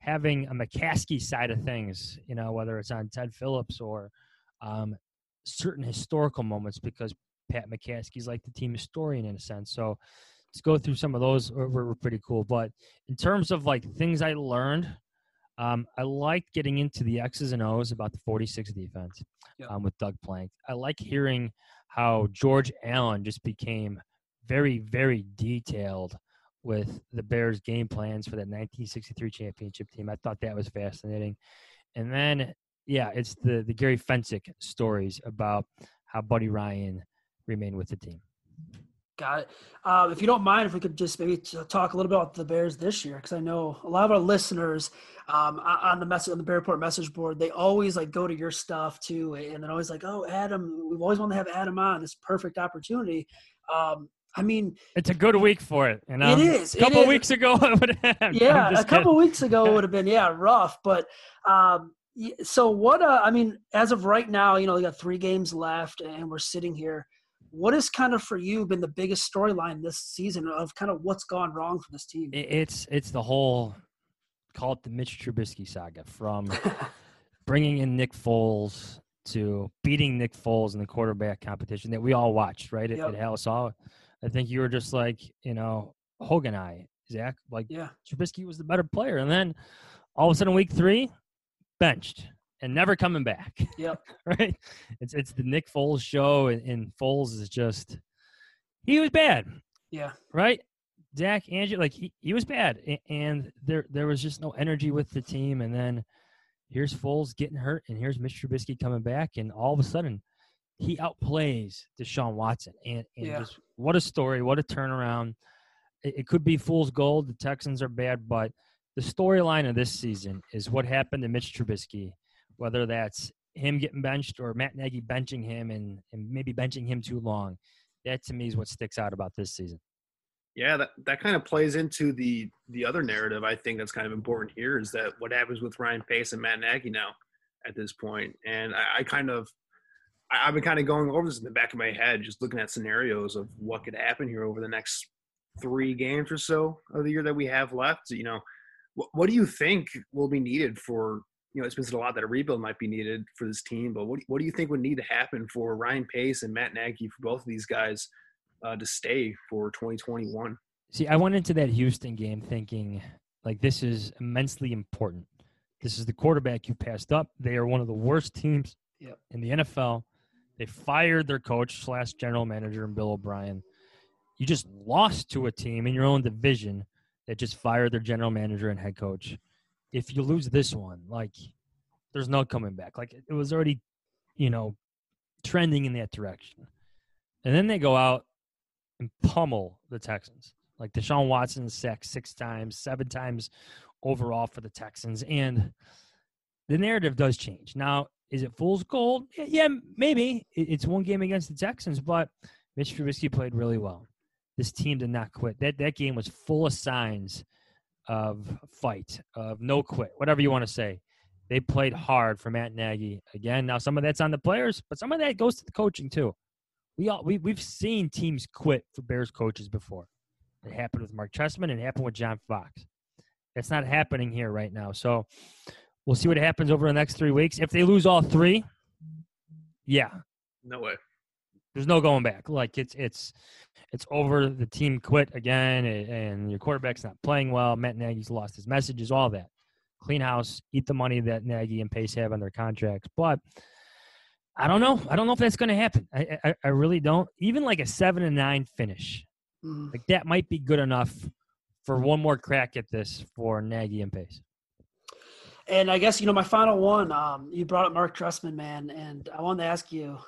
having a McCaskey side of things, you know, whether it's on Ted Phillips or um, certain historical moments, because Pat McCaskey's like the team historian in a sense. So let's go through some of those. Were, were pretty cool. But in terms of like things I learned, um, I liked getting into the X's and O's about the 46 defense Yeah. um, with Doug Plank. I like hearing how George Allen just became very, very detailed with the Bears' game plans for that 1963 championship team. I thought that was fascinating. And then, yeah, it's the the Gary Fencik stories about how Buddy Ryan remained with the team. Got it. Um, if you don't mind, if we could just maybe talk a little bit about the Bears this year, because I know a lot of our listeners um, on the message on the Bear Report message board, they always like go to your stuff too, and they're always like, "Oh, Adam, we've always wanted to have Adam on. This perfect opportunity." Um, I mean, It's a good week for it. You know? It is, A couple is. weeks ago, it would have. I'm yeah, a just couple weeks ago it would have been yeah rough, but um, so what? Uh, I mean, as of right now, you know, we got three games left, and we're sitting here. What has kind of for you been the biggest storyline this season of kind of what's gone wrong for this team? It's it's the whole call it the Mitch Trubisky saga from bringing in Nick Foles to beating Nick Foles in the quarterback competition that we all watched, right? At, Yep. at. I think you were just like, you know, Hogan I, Zach, like yeah, Trubisky was the better player. And then all of a sudden week three, benched and never coming back. Yep. right? It's it's the Nick Foles show and, and Foles is just he was bad yeah, right? Zach Angie, like he, he was bad, and there there was just no energy with the team. And then here's Foles getting hurt, and here's Mr. Trubisky coming back, and all of a sudden he outplays Deshaun Watson. And, and Yeah. just what a story, what a turnaround. It, it could be fool's gold. The Texans are bad, but the storyline of this season is what happened to Mitch Trubisky, whether that's him getting benched or Matt Nagy benching him and, and maybe benching him too long. That to me is what sticks out about this season. Yeah, that, that kind of plays into the the other narrative. I think that's kind of important here is that what happens with Ryan Pace and Matt Nagy now at this point. And I, I kind of I, I've been kind of going over this in the back of my head, just looking at scenarios of what could happen here over the next three games or so of the year that we have left. You know, what, what do you think will be needed for? You know, it's been said a lot that a rebuild might be needed for this team, but what what do you think would need to happen for Ryan Pace and Matt Nagy for both of these guys uh, to stay for 2021? See, I went into that Houston game thinking like this is immensely important. This is the quarterback you passed up. They are one of the worst teams Yep. in the NFL. They fired their coach slash general manager and Bill O'Brien. You just lost to a team in your own division that just fired their general manager and head coach. If you lose this one, like there's no coming back. Like it was already, you know, trending in that direction. And then they go out and pummel the Texans. Like Deshaun Watson sacked six times, seven times overall for the Texans. And the narrative does change. Now, is it fool's gold? Yeah, maybe. It's one game against the Texans, but Mitch Trubisky played really well. This team did not quit. That that game was full of signs of fight, of no mm. quit, whatever you want to say. They played hard for Matt Nagy. Again, now some of that's on the players, but some of that goes to the coaching too. We all we we've seen teams quit for Bears coaches before. It happened with Marc Trestman and it happened with John Fox. That's not happening here right now. So we'll see what happens over the next three weeks. If they lose all three, yeah, No way. There's no going back. Like it's it's it's over. The team quit again, and, and your quarterback's not playing well. Matt Nagy's lost his messages, all that. Clean house, eat the money that Nagy and Pace have on their contracts. But I don't know. I don't know if that's going to happen. I, I I really don't. Even like a seven and nine finish, Mhm. like that might be good enough for one more crack at this for Nagy and Pace. And I guess you know my final one. Um, you brought up Marc Trestman, man, and I wanted to ask you.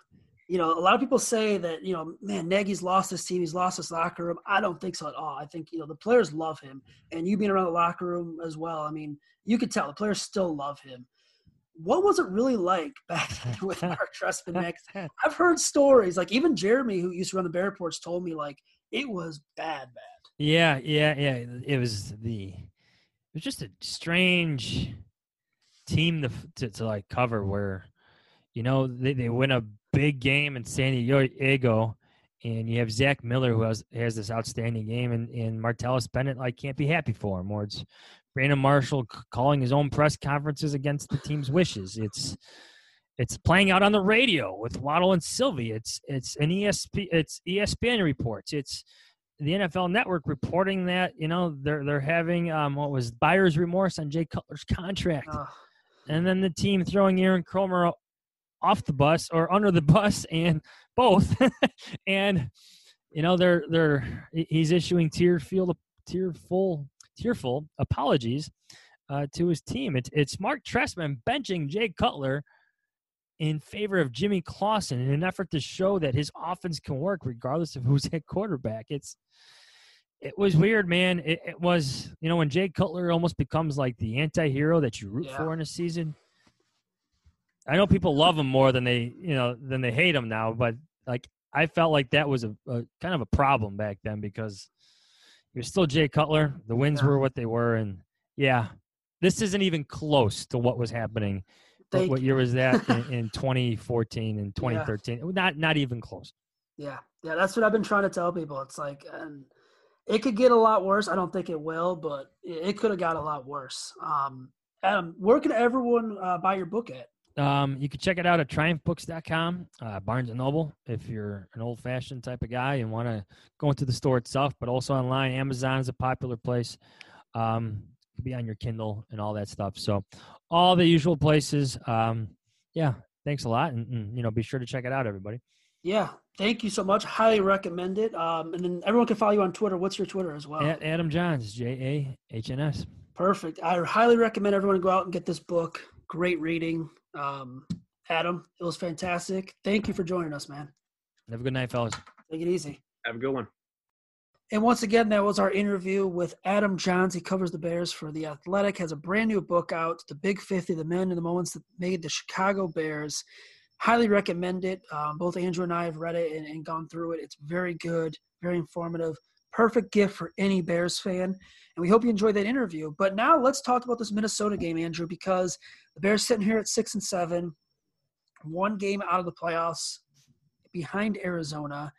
You know, a lot of people say that you know, man, Nagy's lost his team. He's lost his locker room. I don't think so at all. I think you know the players love him, and you being around the locker room as well. I mean, you could tell the players still love him. what was it really like back then with Marc Trestman? Next, I've heard stories like even Jeremy, who used to run the Bear Reports, told me like it was bad, bad. Yeah, yeah, yeah. It was the it was just a strange team to to, to like cover where you know they, they win a big game in San Diego and you have Zach Miller who has has this outstanding game and, and Martellus Bennett like can't be happy for him or it's Brandon Marshall calling his own press conferences against the team's wishes. It's it's playing out on the radio with Waddle and Silvy. It's it's an ESP it's ESPN reports. It's the NFL Network reporting that you know they're they're having um, what was buyer's remorse on Jay Cutler's contract, and then the team throwing Aaron Kromer off the bus or under the bus and both, and you know they're they're he's issuing tearful tearful tearful apologies uh, to his team. It's it's Marc Trestman benching Jay Cutler in favor of Jimmy Clausen in an effort to show that his offense can work regardless of who's at quarterback. It's it was weird, man. It, it was you know when Jay Cutler almost becomes like the anti-hero that you root yeah. for in a season. I know people love him more than they you know than they hate him now, but like I felt like that was a, a kind of a problem back then because he was still Jay Cutler. The wins yeah. were what they were, and yeah, this isn't even close to what was happening. What, what year was that in, in 2014 and 2013? Yeah. Not not even close. Yeah, yeah, that's what I've been trying to tell people. It's like, and it could get a lot worse. I don't think it will, but it, it could have got a lot worse. Um, Adam, where can everyone uh, buy your book at? Um, you can check it out at triumphbooks.com, uh, Barnes and Noble, if you're an old fashioned type of guy and want to go into the store itself, but also online. Amazon is a popular place. Um, could be on your Kindle and all that stuff. So, all the usual places. Um, yeah, thanks a lot, and, and, you know, be sure to check it out, everybody. Yeah, thank you so much. Highly recommend it. Um, and then everyone can follow you on Twitter. What's your Twitter as well? At Adam Jahns, J A H N S. Perfect. I highly recommend everyone go out and get this book. Great reading. Um, Adam, it was fantastic. Thank you for joining us, man. Have a good night, fellas. Take it easy. Have a good one. And once again, that was our interview with Adam Jahns. He covers the Bears for The Athletic, has a brand new book out, The Big 50, The Men and the Moments That Made the Chicago Bears. Highly recommend it. Um, both Andrew and I have read it and, and gone through it. It's very good, very informative. Perfect gift for any Bears fan. And we hope you enjoyed that interview. But now let's talk about this Minnesota game, Andrew, because the Bears sitting here at six and seven, one game out of the playoffs behind Arizona.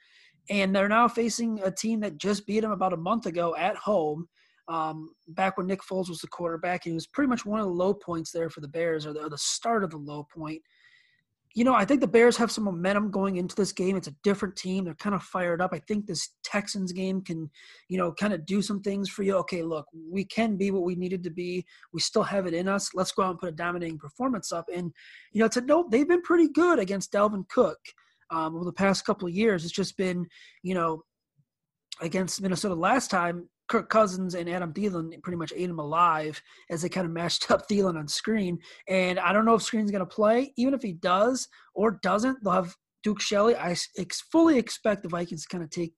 And they're now facing a team that just beat them about a month ago at home. Um, back when Nick Foles was the quarterback, he was pretty much one of the low points there for the Bears, or the, or the start of the low point you know, I think the Bears have some momentum going into this game. It's a different team. They're kind of fired up. I think this Texans game can, you know, kind of do some things for you. Okay, look, we can be what we needed to be. We still have it in us. Let's go out and put a dominating performance up. And, you know, to note, they've been pretty good against Dalvin Cook um, over the past couple of years. It's just been, you know, against Minnesota last time, Kirk Cousins and Adam Thielen pretty much ate him alive as they kind of matched up Thielen on Skrine. And I don't know if Skrine's going to play. Even if he does or doesn't, they'll have Duke Shelley. I fully expect the Vikings to kind of take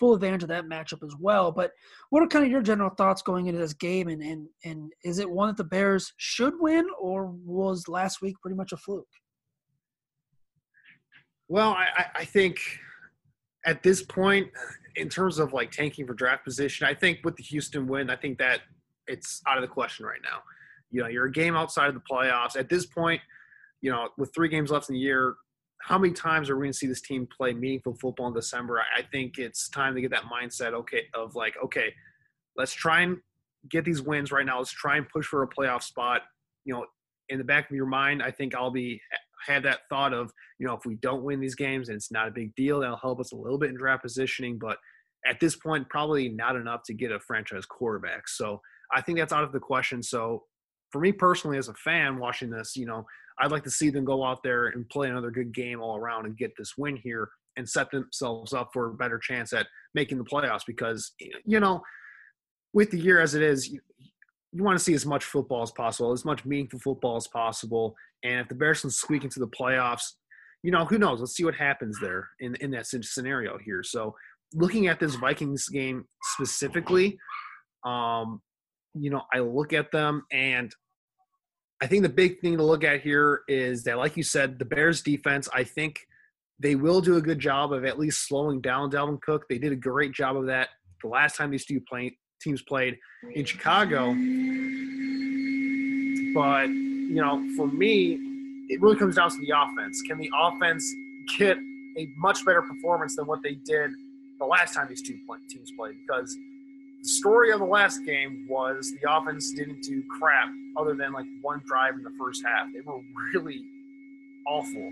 full advantage of that matchup as well. But what are kind of your general thoughts going into this game? And, and, and is it one that the Bears should win, or was last week pretty much a fluke? Well, I, I think at this point, in terms of like tanking for draft position, I think with the Houston win, I think that it's out of the question right now. You know, you're a game outside of the playoffs. At this point, you know, with three games left in the year, how many times are we going to see this team play meaningful football in December? I think it's time to get that mindset, okay, of like, okay, let's try and get these wins right now. Let's try and push for a playoff spot. You know, in the back of your mind, I think I'll be had that thought of, you know, if we don't win these games and it's not a big deal, that'll help us a little bit in draft positioning. But at this point, probably not enough to get a franchise quarterback. So I think that's out of the question. So for me personally, as a fan watching this, you know, I'd like to see them go out there and play another good game all around and get this win here and set themselves up for a better chance at making the playoffs because, you know, with the year as it is, you, you want to see as much football as possible, as much meaningful football as possible. And if the Bears can squeak into the playoffs, you know, who knows? Let's see what happens there in, in that scenario here. So, looking at this Vikings game specifically, um, you know, I look at them and I think the big thing to look at here is that, like you said, the Bears defense, I think they will do a good job of at least slowing down Dalvin Cook. They did a great job of that the last time these two play, teams played in Chicago. But, you know, for me, it really comes down to the offense. Can the offense get a much better performance than what they did the last time these two teams played? Because the story of the last game was the offense didn't do crap other than like one drive in the first half. They were really awful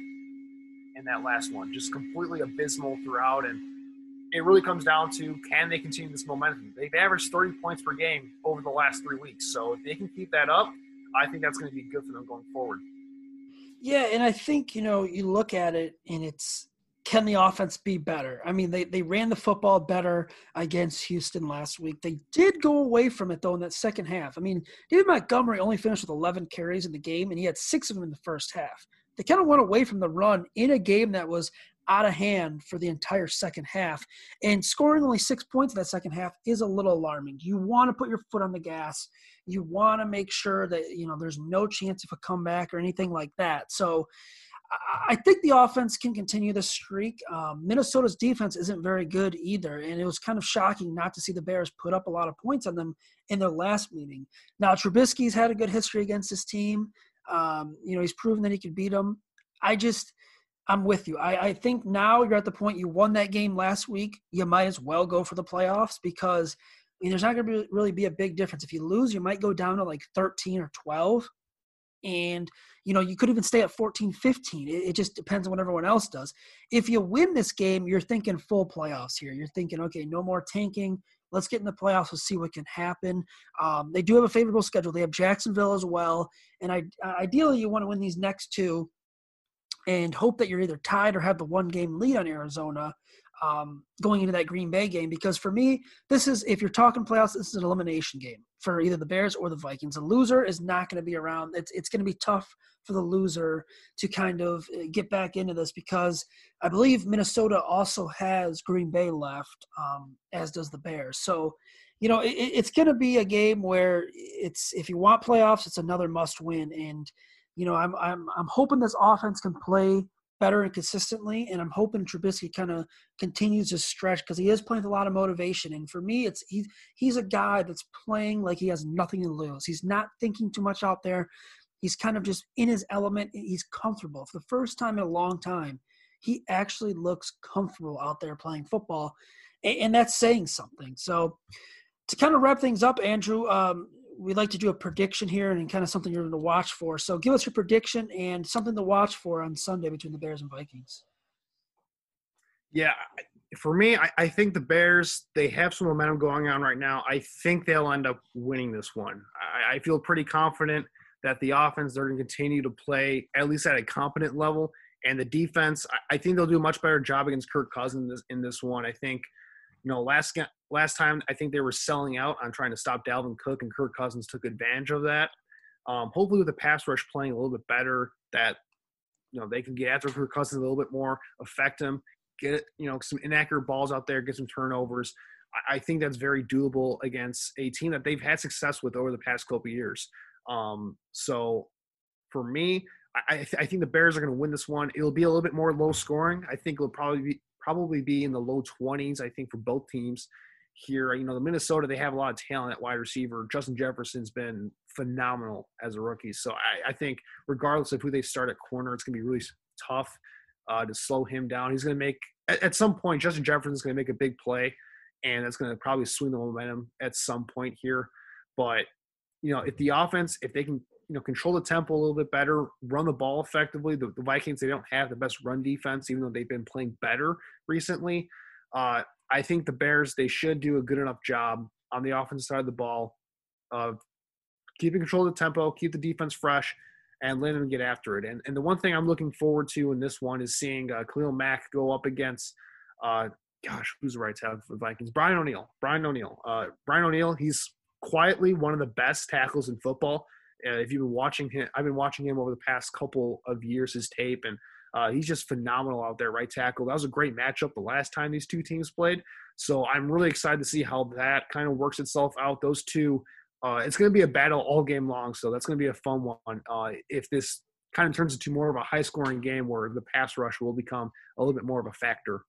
in that last one, just completely abysmal throughout. And it really comes down to can they continue this momentum? They've averaged 30 points per game over the last three weeks. So if they can keep that up, I think that's going to be good for them going forward. Yeah, and I think, you know, you look at it and it's can the offense be better? I mean, they, they ran the football better against Houston last week. They did go away from it, though, in that second half. I mean, David Montgomery only finished with 11 carries in the game, and he had six of them in the first half. They kind of went away from the run in a game that was out of hand for the entire second half. And scoring only six points in that second half is a little alarming. You want to put your foot on the gas. You want to make sure that, you know, there's no chance of a comeback or anything like that. So I think the offense can continue the streak. Um, Minnesota's defense isn't very good either, and it was kind of shocking not to see the Bears put up a lot of points on them in their last meeting. Now Trubisky's had a good history against this team. Um, you know, he's proven that he could beat them. I just – I'm with you. I, I think now you're at the point you won that game last week. You might as well go for the playoffs because mean, there's not going to really be a big difference. If you lose, you might go down to like 13 or 12. And, you know, you could even stay at 14, 15. It, it just depends on what everyone else does. If you win this game, you're thinking full playoffs here. You're thinking, okay, no more tanking. Let's get in the playoffs. Let's see what can happen. Um, they do have a favorable schedule. They have Jacksonville as well. And I, ideally, you want to win these next two and hope that you're either tied or have the one game lead on Arizona um, going into that Green Bay game. Because for me, this is if you're talking playoffs, this is an elimination game for either the Bears or the Vikings. The loser is not going to be around. It's it's going to be tough for the loser to kind of uh, get back into this because I believe Minnesota also has Green Bay left, um, as does the Bears. So. You know, it, it's going to be a game where it's if you want playoffs, it's another must win, and you know, I'm I'm I'm hoping this offense can play better and consistently, and I'm hoping Trubisky kind of continues to stretch because he is playing with a lot of motivation. And for me, it's he's he's a guy that's playing like he has nothing to lose. He's not thinking too much out there. He's kind of just in his element. He's comfortable for the first time in a long time. He actually looks comfortable out there playing football, and, and that's saying something. So to kind of wrap things up, Andrew, um, we like to do a prediction here and kind of something you're going to watch for. So give us your prediction and something to watch for on Sunday between the Bears and Vikings. Yeah, for me, I, I, think the Bears they have some momentum going on right now. I think they'll end up winning this one. I, I feel pretty confident that the offense they're going to continue to play at least at a competent level, and the defense I, I think they'll do a much better job against Kirk Cousins in this, in this one. I think you know, last last time I think they were selling out on trying to stop Dalvin Cook, and Kirk Cousins took advantage of that. Um, hopefully, with the pass rush playing a little bit better, that you know they can get after Kirk Cousins a little bit more, affect him, get you know some inaccurate balls out there, get some turnovers. I, I think that's very doable against a team that they've had success with over the past couple years. Um, so for me, I, th- I, think the Bears are going to win this one. It'll be a little bit more low scoring. I think it'll probably be probably be in the low 20s, I think, for both teams here. You know, the Minnesota, they have a lot of talent at wide receiver. Justin Jefferson's been phenomenal as a rookie. So I, I think, regardless of who they start at corner, it's going to be really tough uh, to slow him down. He's going to make, at, at some point, Justin Jefferson's going to make a big play, and that's going to probably swing the momentum at some point here. But, you know, if the offense, if they can you know control the tempo a little bit better, run the ball effectively. The, the, Vikings they don't have the best run defense, even though they've been playing better recently. Uh, I think the Bears they should do a good enough job on the offensive side of the ball of keeping control of the tempo, keep the defense fresh, and let them get after it. And and the one thing I'm looking forward to in this one is seeing uh, Khalil Mack go up against. Uh, gosh, who's the right tackle for the Vikings? Brian O'Neill. Brian O'Neill. Uh, Brian O'Neill. He's quietly one of the best tackles in football. Uh, if you've been watching him, I've been watching him over the past couple of years, his tape, and uh, he's just phenomenal out there, right tackle. That was a great matchup the last time these two teams played. So I'm really excited to see how that kind of works itself out. Those two uh, it's going to be a battle all game long. So that's going to be a fun one. Uh, if this kind of turns into more of a high scoring game where the pass rush will become a little bit more of a factor.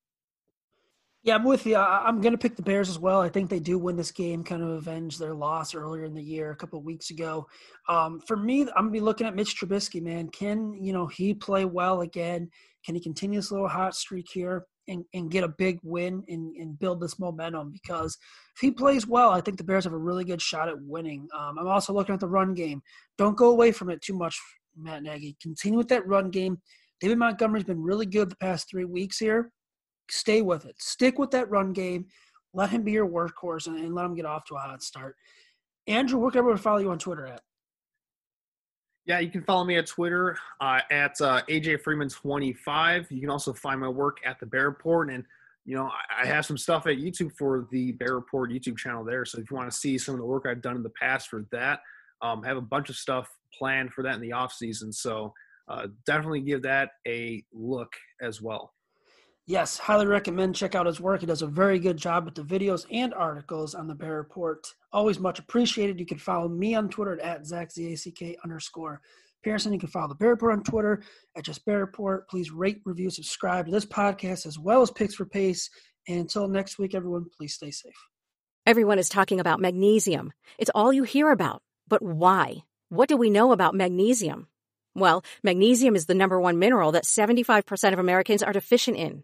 Yeah, I'm with you. I'm going to pick the Bears as well. I think they do win this game, kind of avenge their loss earlier in the year, a couple weeks ago. Um, for me, I'm going to be looking at Mitch Trubisky, man. Can, you know, he play well again? Can he continue this little hot streak here and, and get a big win and, and build this momentum? Because if he plays well, I think the Bears have a really good shot at winning. Um, I'm also looking at the run game. Don't go away from it too much, Matt Nagy. Continue with that run game. David Montgomery's been really good the past three weeks here stay with it. Stick with that run game. Let him be your workhorse and, and let him get off to a hot start. Andrew, where can everyone follow you on Twitter at? Yeah, you can follow me at Twitter uh, at uh, AJ Freeman25. You can also find my work at the Bear Report. And, you know, I, I have some stuff at YouTube for the Bear Report YouTube channel there. So if you want to see some of the work I've done in the past for that, um, have a bunch of stuff planned for that in the off season. So uh, definitely give that a look as well. Yes, highly recommend. Check out his work. He does a very good job with the videos and articles on the Bear Report. Always much appreciated. You can follow me on Twitter at Zach Z-A-C-K underscore Pearson. You can follow the Bear Report on Twitter at just Bear Report. Please rate, review, subscribe to this podcast as well as Picks for Pace. And until next week, everyone, please stay safe. Everyone is talking about magnesium. It's all you hear about. But why? What do we know about magnesium? Well, magnesium is the number one mineral that 75% of Americans are deficient in.